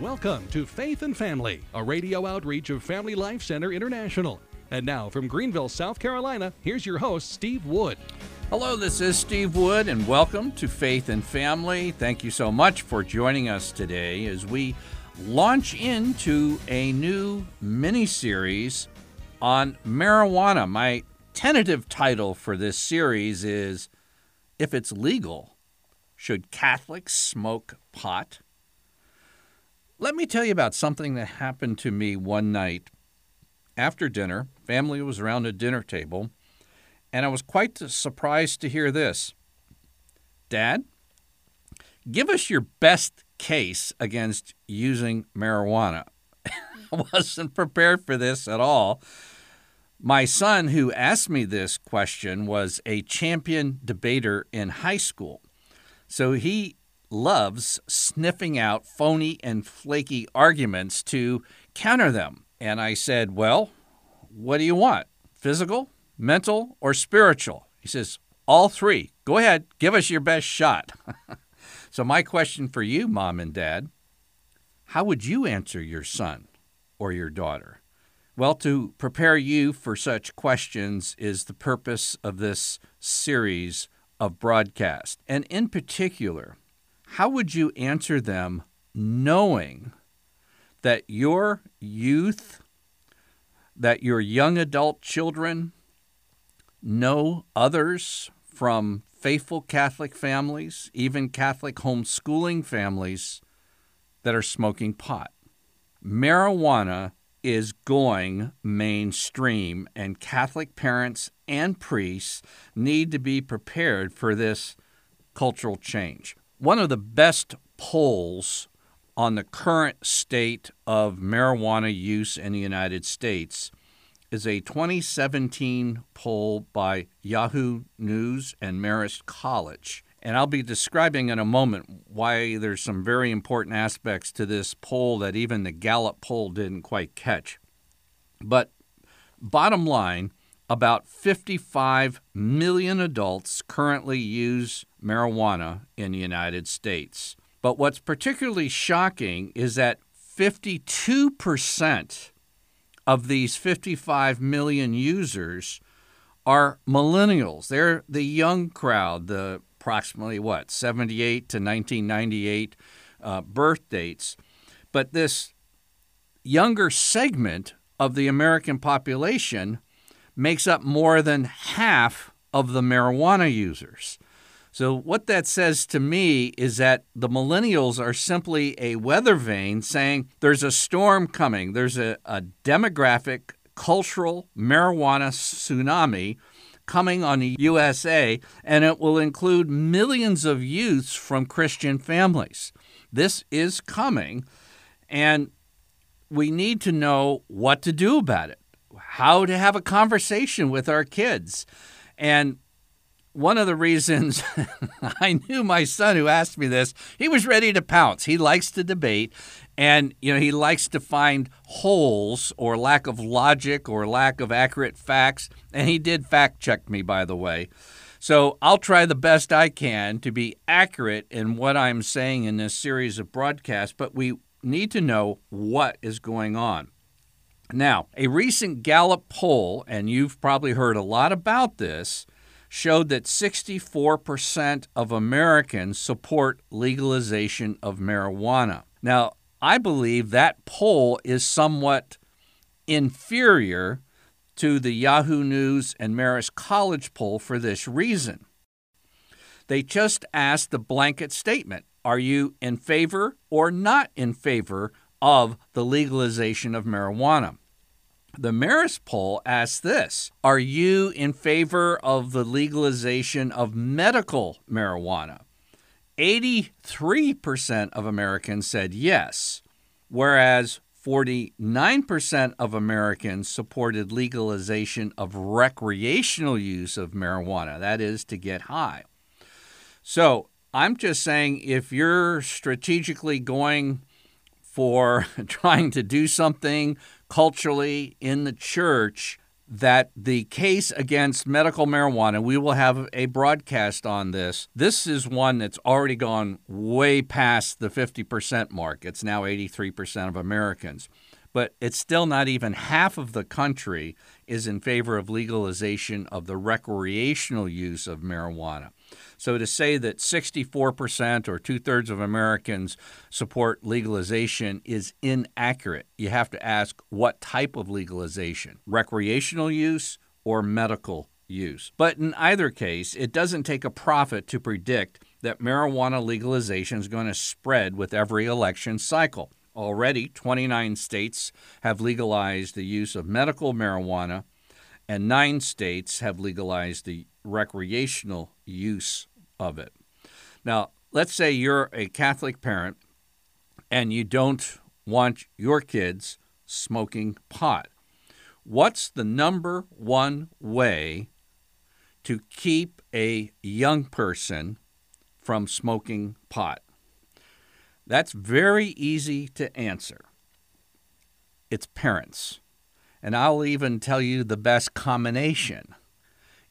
Welcome to Faith and Family, a radio outreach of Family Life Center International. And now from Greenville, South Carolina, here's your host, Steve Wood. Hello, this is Steve Wood, and welcome to Faith and Family. Thank you so much for joining us today as we launch into a new mini series on marijuana. My tentative title for this series is If It's Legal, Should Catholics Smoke Pot? Let me tell you about something that happened to me one night after dinner. Family was around a dinner table, and I was quite surprised to hear this Dad, give us your best case against using marijuana. I wasn't prepared for this at all. My son, who asked me this question, was a champion debater in high school. So he loves sniffing out phony and flaky arguments to counter them. And I said, Well, what do you want? Physical, mental, or spiritual? He says, All three. Go ahead, give us your best shot. so, my question for you, mom and dad how would you answer your son or your daughter? Well, to prepare you for such questions is the purpose of this series of broadcast. And in particular, how would you answer them knowing that your youth, that your young adult children know others from faithful Catholic families, even Catholic homeschooling families, that are smoking pot? Marijuana is going mainstream, and Catholic parents and priests need to be prepared for this cultural change. One of the best polls on the current state of marijuana use in the United States is a 2017 poll by Yahoo News and Marist College. And I'll be describing in a moment why there's some very important aspects to this poll that even the Gallup poll didn't quite catch. But bottom line, about 55 million adults currently use marijuana in the United States. But what's particularly shocking is that 52% of these 55 million users are millennials. They're the young crowd, the approximately what, 78 to 1998 uh, birth dates. But this younger segment of the American population makes up more than half of the marijuana users. So, what that says to me is that the millennials are simply a weather vane saying there's a storm coming, there's a, a demographic, cultural marijuana tsunami coming on the USA, and it will include millions of youths from Christian families. This is coming, and we need to know what to do about it how to have a conversation with our kids. And one of the reasons I knew my son who asked me this, he was ready to pounce. He likes to debate and you know he likes to find holes or lack of logic or lack of accurate facts and he did fact check me by the way. So I'll try the best I can to be accurate in what I'm saying in this series of broadcasts, but we need to know what is going on. Now, a recent Gallup poll, and you've probably heard a lot about this, showed that 64% of Americans support legalization of marijuana. Now, I believe that poll is somewhat inferior to the Yahoo News and Marist College poll for this reason. They just asked the blanket statement Are you in favor or not in favor of the legalization of marijuana. The Marist poll asked this Are you in favor of the legalization of medical marijuana? 83% of Americans said yes, whereas 49% of Americans supported legalization of recreational use of marijuana, that is, to get high. So I'm just saying if you're strategically going for trying to do something culturally in the church, that the case against medical marijuana, we will have a broadcast on this. This is one that's already gone way past the 50% mark. It's now 83% of Americans. But it's still not even half of the country is in favor of legalization of the recreational use of marijuana. So to say that 64% or two thirds of Americans support legalization is inaccurate. You have to ask what type of legalization recreational use or medical use. But in either case, it doesn't take a prophet to predict that marijuana legalization is going to spread with every election cycle. Already, 29 states have legalized the use of medical marijuana, and nine states have legalized the recreational use of it. Now, let's say you're a Catholic parent and you don't want your kids smoking pot. What's the number one way to keep a young person from smoking pot? That's very easy to answer. It's parents. And I'll even tell you the best combination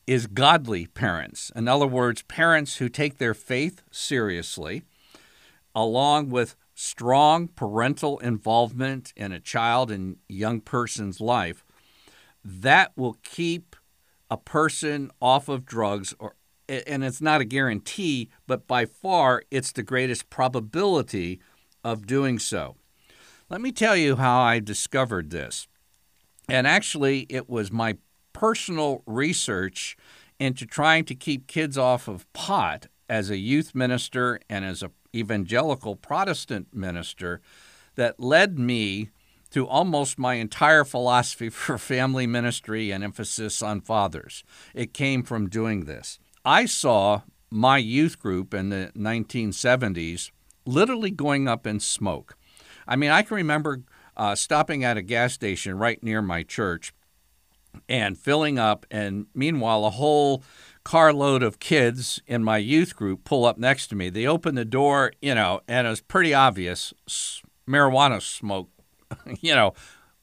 is godly parents. In other words, parents who take their faith seriously, along with strong parental involvement in a child and young person's life, that will keep a person off of drugs or and it's not a guarantee, but by far it's the greatest probability of doing so. Let me tell you how I discovered this. And actually, it was my personal research into trying to keep kids off of pot as a youth minister and as a evangelical Protestant minister that led me to almost my entire philosophy for family ministry and emphasis on fathers. It came from doing this. I saw my youth group in the 1970s literally going up in smoke. I mean, I can remember uh, stopping at a gas station right near my church and filling up. And meanwhile, a whole carload of kids in my youth group pull up next to me. They open the door, you know, and it was pretty obvious marijuana smoke, you know,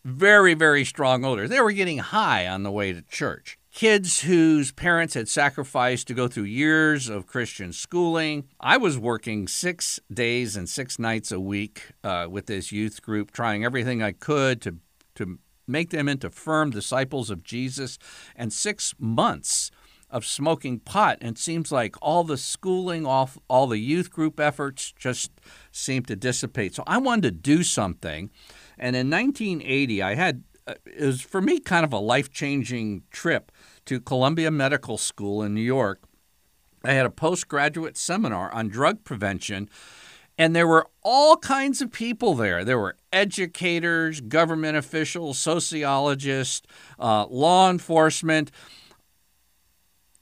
very, very strong odor. They were getting high on the way to church. Kids whose parents had sacrificed to go through years of Christian schooling. I was working six days and six nights a week uh, with this youth group, trying everything I could to, to make them into firm disciples of Jesus, and six months of smoking pot. And it seems like all the schooling, all, all the youth group efforts just seem to dissipate. So I wanted to do something. And in 1980, I had, uh, was for me kind of a life changing trip to Columbia Medical School in New York. I had a postgraduate seminar on drug prevention and there were all kinds of people there. There were educators, government officials, sociologists, uh, law enforcement,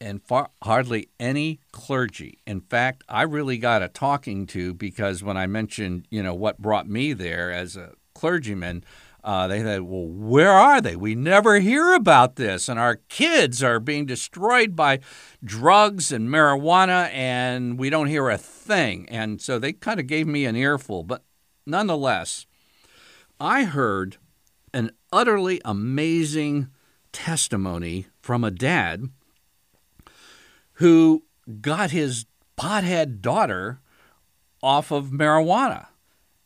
and far, hardly any clergy. In fact, I really got a talking to because when I mentioned, you know, what brought me there as a clergyman, uh, they said, Well, where are they? We never hear about this. And our kids are being destroyed by drugs and marijuana, and we don't hear a thing. And so they kind of gave me an earful. But nonetheless, I heard an utterly amazing testimony from a dad who got his pothead daughter off of marijuana.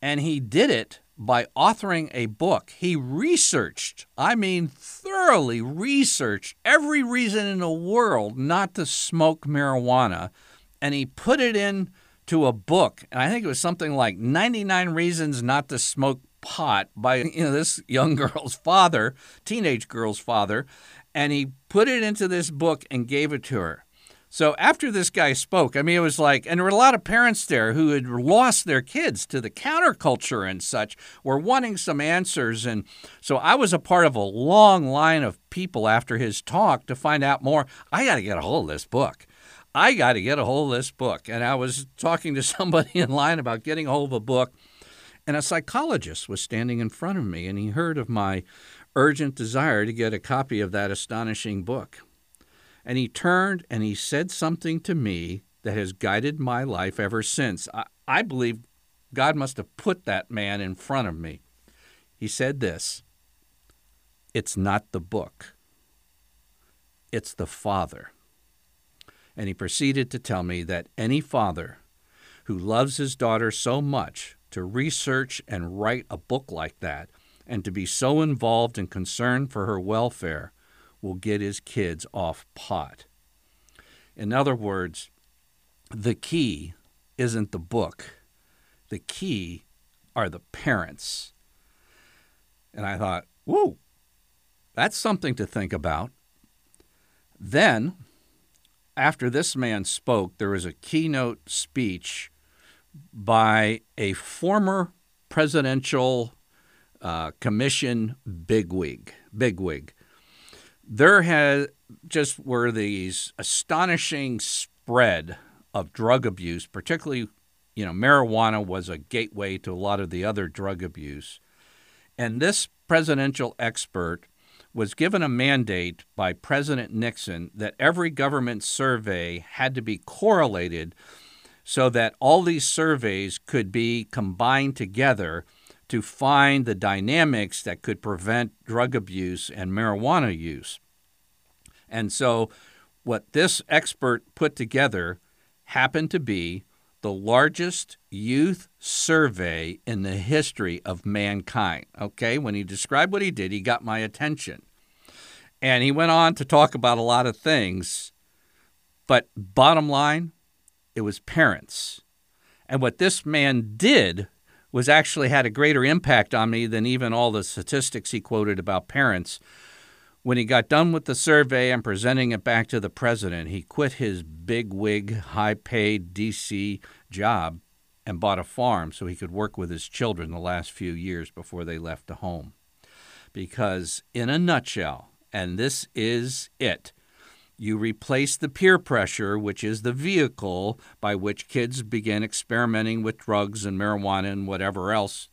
And he did it by authoring a book. He researched, I mean, thoroughly researched every reason in the world not to smoke marijuana, and he put it into a book. And I think it was something like 99 Reasons Not to Smoke Pot by you know, this young girl's father, teenage girl's father. And he put it into this book and gave it to her. So after this guy spoke, I mean, it was like, and there were a lot of parents there who had lost their kids to the counterculture and such, were wanting some answers. And so I was a part of a long line of people after his talk to find out more. I got to get a hold of this book. I got to get a hold of this book. And I was talking to somebody in line about getting a hold of a book. And a psychologist was standing in front of me, and he heard of my urgent desire to get a copy of that astonishing book. And he turned and he said something to me that has guided my life ever since. I, I believe God must have put that man in front of me. He said this It's not the book, it's the father. And he proceeded to tell me that any father who loves his daughter so much to research and write a book like that and to be so involved and concerned for her welfare will get his kids off pot. In other words, the key isn't the book, the key are the parents. And I thought, whoa, that's something to think about. Then, after this man spoke, there was a keynote speech by a former presidential uh, commission bigwig. Bigwig. There had just were these astonishing spread of drug abuse, particularly, you know, marijuana was a gateway to a lot of the other drug abuse. And this presidential expert was given a mandate by President Nixon that every government survey had to be correlated so that all these surveys could be combined together to find the dynamics that could prevent drug abuse and marijuana use. And so, what this expert put together happened to be the largest youth survey in the history of mankind. Okay, when he described what he did, he got my attention. And he went on to talk about a lot of things. But bottom line, it was parents. And what this man did was actually had a greater impact on me than even all the statistics he quoted about parents. When he got done with the survey and presenting it back to the president, he quit his big wig, high paid DC job and bought a farm so he could work with his children the last few years before they left the home. Because, in a nutshell, and this is it, you replace the peer pressure, which is the vehicle by which kids begin experimenting with drugs and marijuana and whatever else,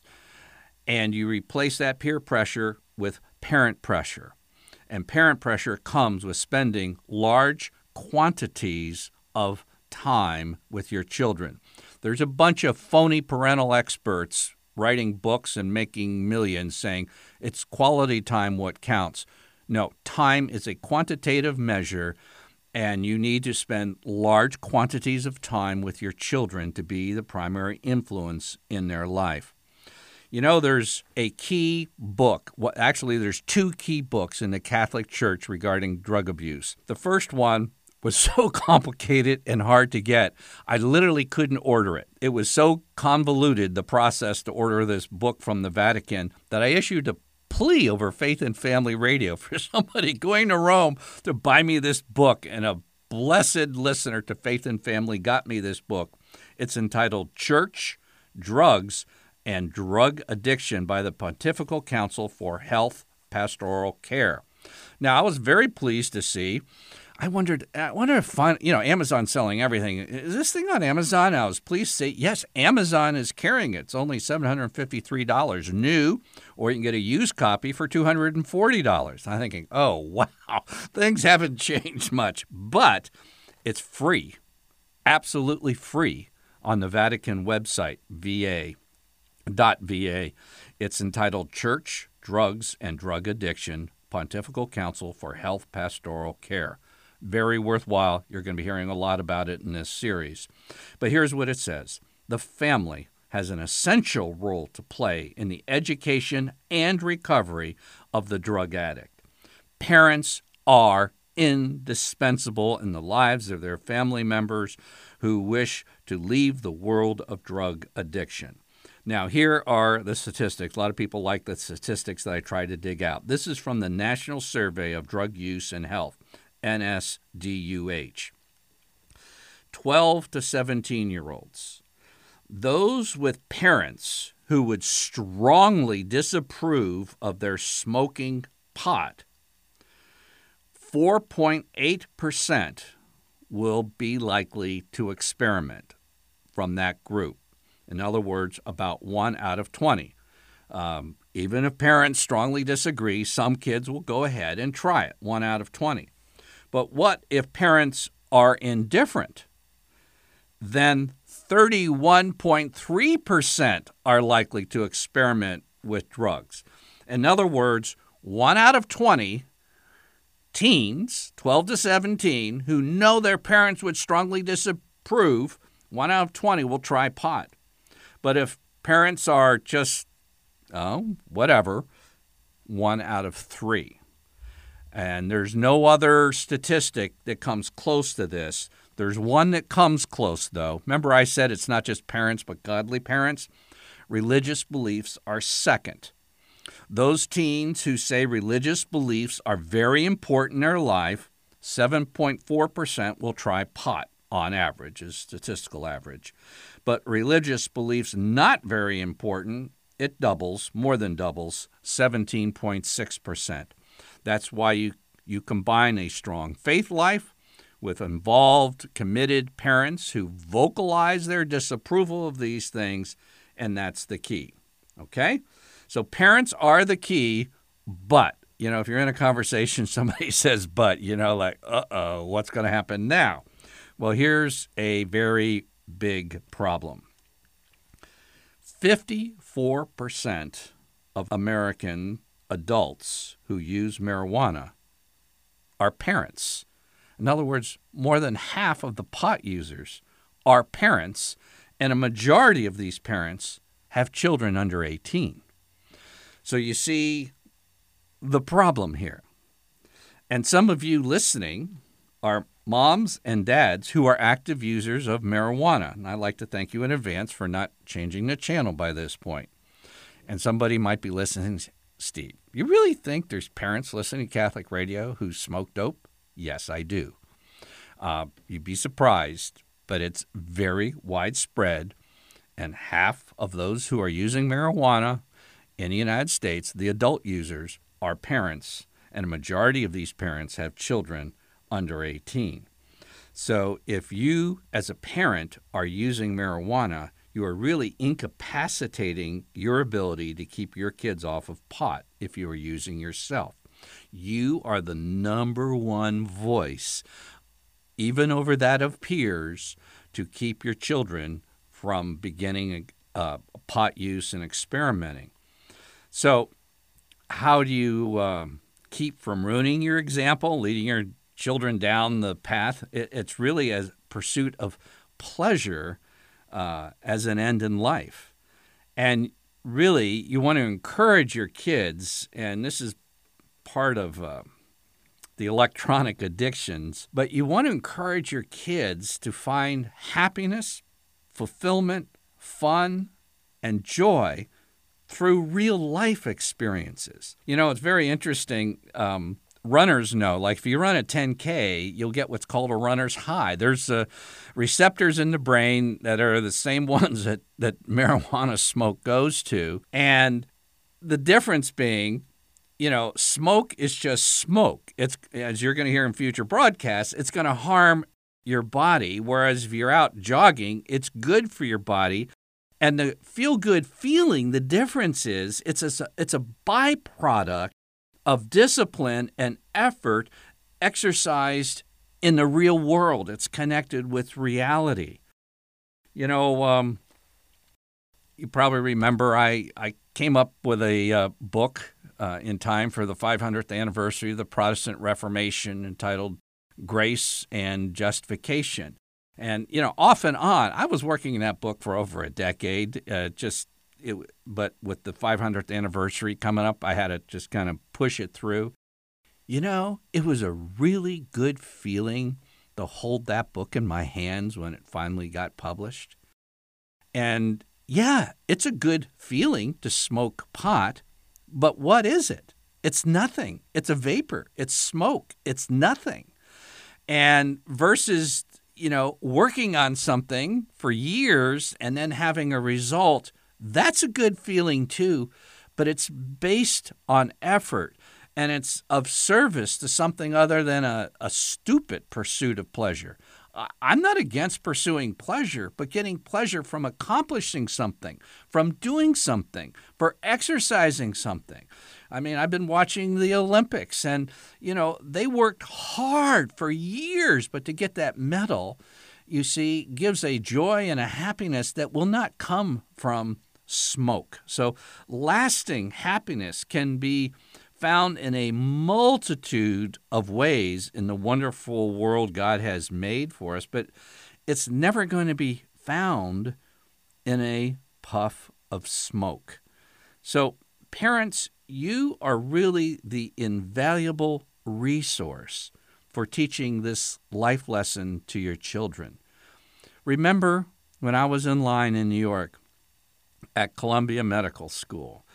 and you replace that peer pressure with parent pressure. And parent pressure comes with spending large quantities of time with your children. There's a bunch of phony parental experts writing books and making millions saying it's quality time what counts. No, time is a quantitative measure, and you need to spend large quantities of time with your children to be the primary influence in their life. You know, there's a key book. Well, actually, there's two key books in the Catholic Church regarding drug abuse. The first one was so complicated and hard to get, I literally couldn't order it. It was so convoluted, the process to order this book from the Vatican, that I issued a plea over Faith and Family Radio for somebody going to Rome to buy me this book. And a blessed listener to Faith and Family got me this book. It's entitled Church, Drugs, and Drug Addiction by the Pontifical Council for Health Pastoral Care. Now, I was very pleased to see I wondered, I wonder if, you know, Amazon selling everything. Is this thing on Amazon? I was pleased to say, yes, Amazon is carrying it. It's only $753 new, or you can get a used copy for $240. I'm thinking, oh, wow, things haven't changed much, but it's free, absolutely free on the Vatican website, va.va. It's entitled Church, Drugs, and Drug Addiction Pontifical Council for Health Pastoral Care. Very worthwhile. You're going to be hearing a lot about it in this series. But here's what it says The family has an essential role to play in the education and recovery of the drug addict. Parents are indispensable in the lives of their family members who wish to leave the world of drug addiction. Now, here are the statistics. A lot of people like the statistics that I try to dig out. This is from the National Survey of Drug Use and Health. NSDUH. 12 to 17 year olds. Those with parents who would strongly disapprove of their smoking pot, 4.8% will be likely to experiment from that group. In other words, about one out of 20. Um, even if parents strongly disagree, some kids will go ahead and try it, one out of 20. But what if parents are indifferent? Then 31.3% are likely to experiment with drugs. In other words, one out of 20 teens, 12 to 17, who know their parents would strongly disapprove, one out of 20 will try pot. But if parents are just, oh, whatever, one out of three. And there's no other statistic that comes close to this. There's one that comes close, though. Remember, I said it's not just parents, but godly parents? Religious beliefs are second. Those teens who say religious beliefs are very important in their life, 7.4% will try pot on average, is statistical average. But religious beliefs not very important, it doubles, more than doubles, 17.6%. That's why you, you combine a strong faith life with involved, committed parents who vocalize their disapproval of these things, and that's the key. Okay? So parents are the key, but, you know, if you're in a conversation, somebody says, but, you know, like, uh oh, what's going to happen now? Well, here's a very big problem 54% of American adults who use marijuana are parents. In other words, more than half of the pot users are parents, and a majority of these parents have children under 18. So you see the problem here. And some of you listening are moms and dads who are active users of marijuana. And I'd like to thank you in advance for not changing the channel by this point. And somebody might be listening Steve, you really think there's parents listening to Catholic radio who smoke dope? Yes, I do. Uh, you'd be surprised, but it's very widespread. And half of those who are using marijuana in the United States, the adult users, are parents. And a majority of these parents have children under 18. So if you, as a parent, are using marijuana, you are really incapacitating your ability to keep your kids off of pot if you are using yourself. You are the number one voice, even over that of peers, to keep your children from beginning uh, pot use and experimenting. So, how do you uh, keep from ruining your example, leading your children down the path? It, it's really a pursuit of pleasure uh, as an end in life. And really, you want to encourage your kids, and this is part of uh, the electronic addictions, but you want to encourage your kids to find happiness, fulfillment, fun, and joy through real life experiences. You know, it's very interesting. Um, runners know. Like if you run a 10K, you'll get what's called a runner's high. There's uh, receptors in the brain that are the same ones that, that marijuana smoke goes to. And the difference being, you know, smoke is just smoke. It's as you're going to hear in future broadcasts, it's going to harm your body. Whereas if you're out jogging, it's good for your body. And the feel good feeling, the difference is it's a, it's a byproduct of discipline and effort exercised in the real world. It's connected with reality. You know, um, you probably remember I, I came up with a uh, book uh, in time for the 500th anniversary of the Protestant Reformation entitled Grace and Justification. And, you know, off and on, I was working in that book for over a decade, uh, just it, but with the 500th anniversary coming up, I had to just kind of push it through. You know, it was a really good feeling to hold that book in my hands when it finally got published. And yeah, it's a good feeling to smoke pot, but what is it? It's nothing. It's a vapor. It's smoke. It's nothing. And versus, you know, working on something for years and then having a result that's a good feeling too, but it's based on effort and it's of service to something other than a, a stupid pursuit of pleasure. I'm not against pursuing pleasure, but getting pleasure from accomplishing something, from doing something, for exercising something. I mean, I've been watching the Olympics and, you know, they worked hard for years, but to get that medal, you see, gives a joy and a happiness that will not come from smoke. So, lasting happiness can be found in a multitude of ways in the wonderful world God has made for us, but it's never going to be found in a puff of smoke. So, parents, you are really the invaluable resource for teaching this life lesson to your children. Remember when I was in line in New York at Columbia Medical School,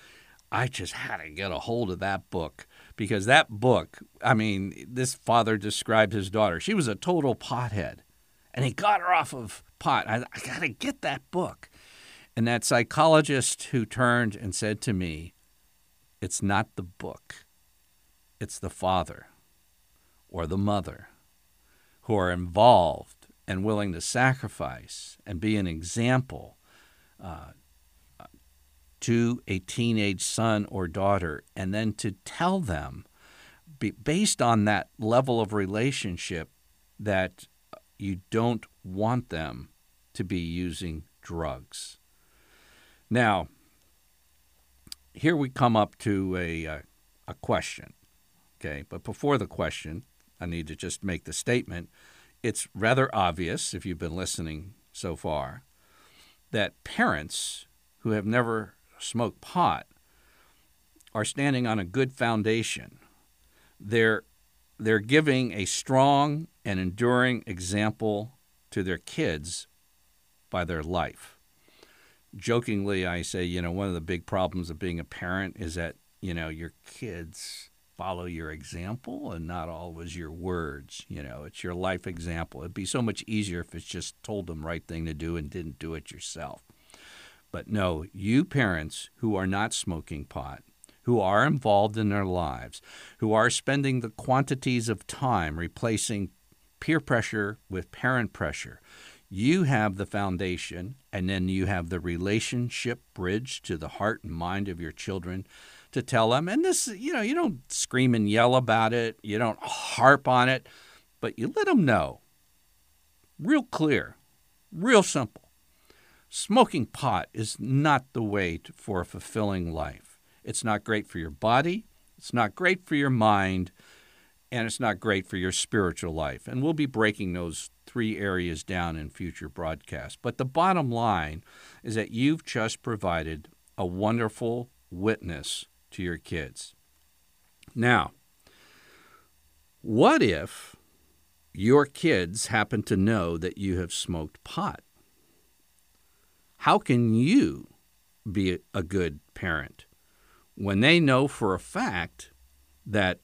I just had to get a hold of that book because that book, I mean, this father described his daughter. She was a total pothead, and he got her off of pot. I, I got to get that book. And that psychologist who turned and said to me, It's not the book, it's the father or the mother who are involved and willing to sacrifice and be an example uh, to a teenage son or daughter, and then to tell them, based on that level of relationship, that you don't want them to be using drugs. Now, here we come up to a, a, uh, a question. Okay, but before the question, I need to just make the statement. It's rather obvious, if you've been listening so far, that parents who have never smoked pot are standing on a good foundation. They're, they're giving a strong and enduring example to their kids by their life. Jokingly, I say, you know, one of the big problems of being a parent is that, you know, your kids follow your example and not always your words. You know, it's your life example. It'd be so much easier if it's just told them right thing to do and didn't do it yourself. But no, you parents who are not smoking pot, who are involved in their lives, who are spending the quantities of time replacing peer pressure with parent pressure, you have the foundation, and then you have the relationship bridge to the heart and mind of your children to tell them. And this, you know, you don't scream and yell about it, you don't harp on it, but you let them know. Real clear, real simple. Smoking pot is not the way to, for a fulfilling life. It's not great for your body, it's not great for your mind, and it's not great for your spiritual life. And we'll be breaking those three areas down in future broadcasts. But the bottom line is that you've just provided a wonderful witness to your kids. Now, what if your kids happen to know that you have smoked pot? How can you be a good parent when they know for a fact that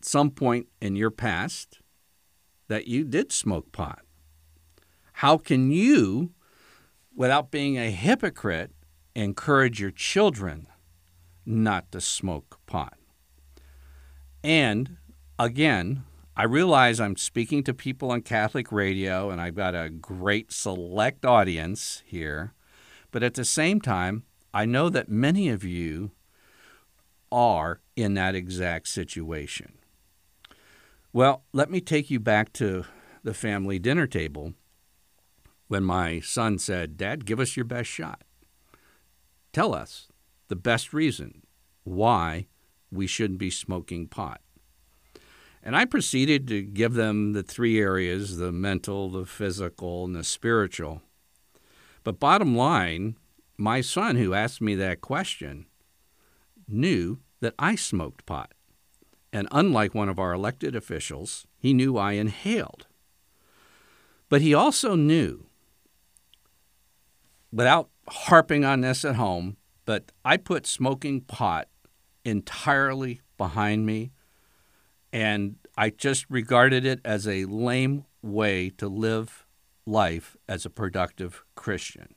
some point in your past that you did smoke pot? How can you, without being a hypocrite, encourage your children not to smoke pot? And again, I realize I'm speaking to people on Catholic radio and I've got a great select audience here. But at the same time, I know that many of you are in that exact situation. Well, let me take you back to the family dinner table when my son said, Dad, give us your best shot. Tell us the best reason why we shouldn't be smoking pot. And I proceeded to give them the three areas the mental, the physical, and the spiritual. But bottom line, my son who asked me that question knew that I smoked pot. And unlike one of our elected officials, he knew I inhaled. But he also knew, without harping on this at home, but I put smoking pot entirely behind me, and I just regarded it as a lame way to live life as a productive Christian.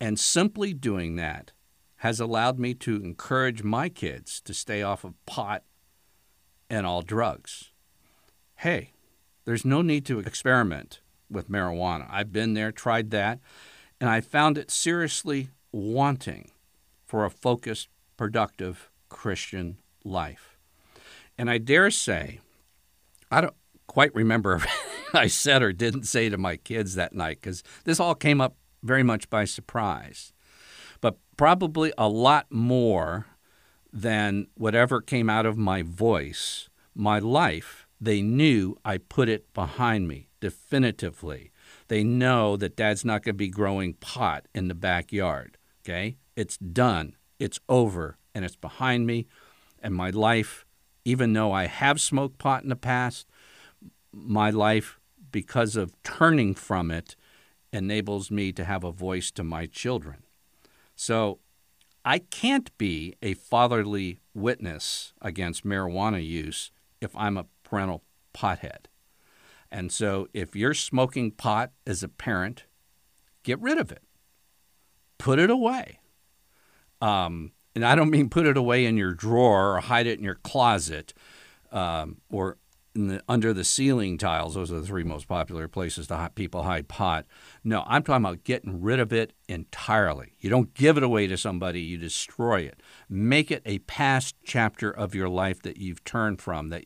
And simply doing that has allowed me to encourage my kids to stay off of pot and all drugs. Hey, there's no need to experiment with marijuana. I've been there, tried that, and I found it seriously wanting for a focused, productive Christian life. And I dare say, I don't quite remember I said or didn't say to my kids that night because this all came up very much by surprise. But probably a lot more than whatever came out of my voice, my life, they knew I put it behind me definitively. They know that dad's not going to be growing pot in the backyard. Okay? It's done, it's over, and it's behind me. And my life, even though I have smoked pot in the past, my life, because of turning from it, enables me to have a voice to my children. So I can't be a fatherly witness against marijuana use if I'm a parental pothead. And so if you're smoking pot as a parent, get rid of it, put it away. Um, and I don't mean put it away in your drawer or hide it in your closet um, or the, under the ceiling tiles. Those are the three most popular places to people hide pot. No, I'm talking about getting rid of it entirely. You don't give it away to somebody, you destroy it. Make it a past chapter of your life that you've turned from, that,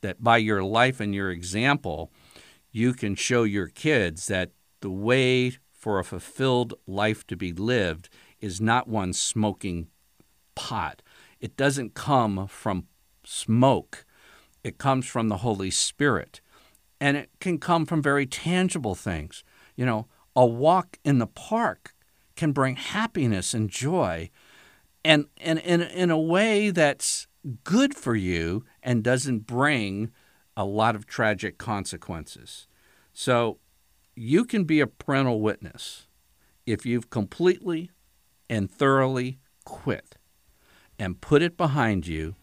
that by your life and your example, you can show your kids that the way for a fulfilled life to be lived is not one smoking pot. It doesn't come from smoke it comes from the Holy Spirit. And it can come from very tangible things. You know, a walk in the park can bring happiness and joy and, and in, in a way that's good for you and doesn't bring a lot of tragic consequences. So you can be a parental witness if you've completely and thoroughly quit and put it behind you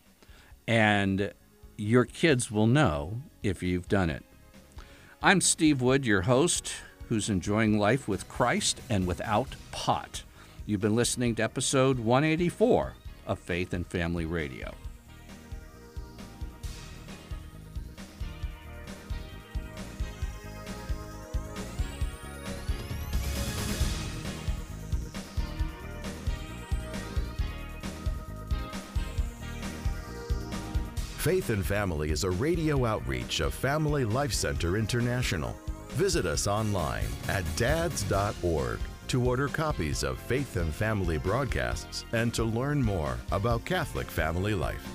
and your kids will know if you've done it. I'm Steve Wood, your host, who's enjoying life with Christ and without pot. You've been listening to episode 184 of Faith and Family Radio. Faith and Family is a radio outreach of Family Life Center International. Visit us online at dads.org to order copies of Faith and Family broadcasts and to learn more about Catholic family life.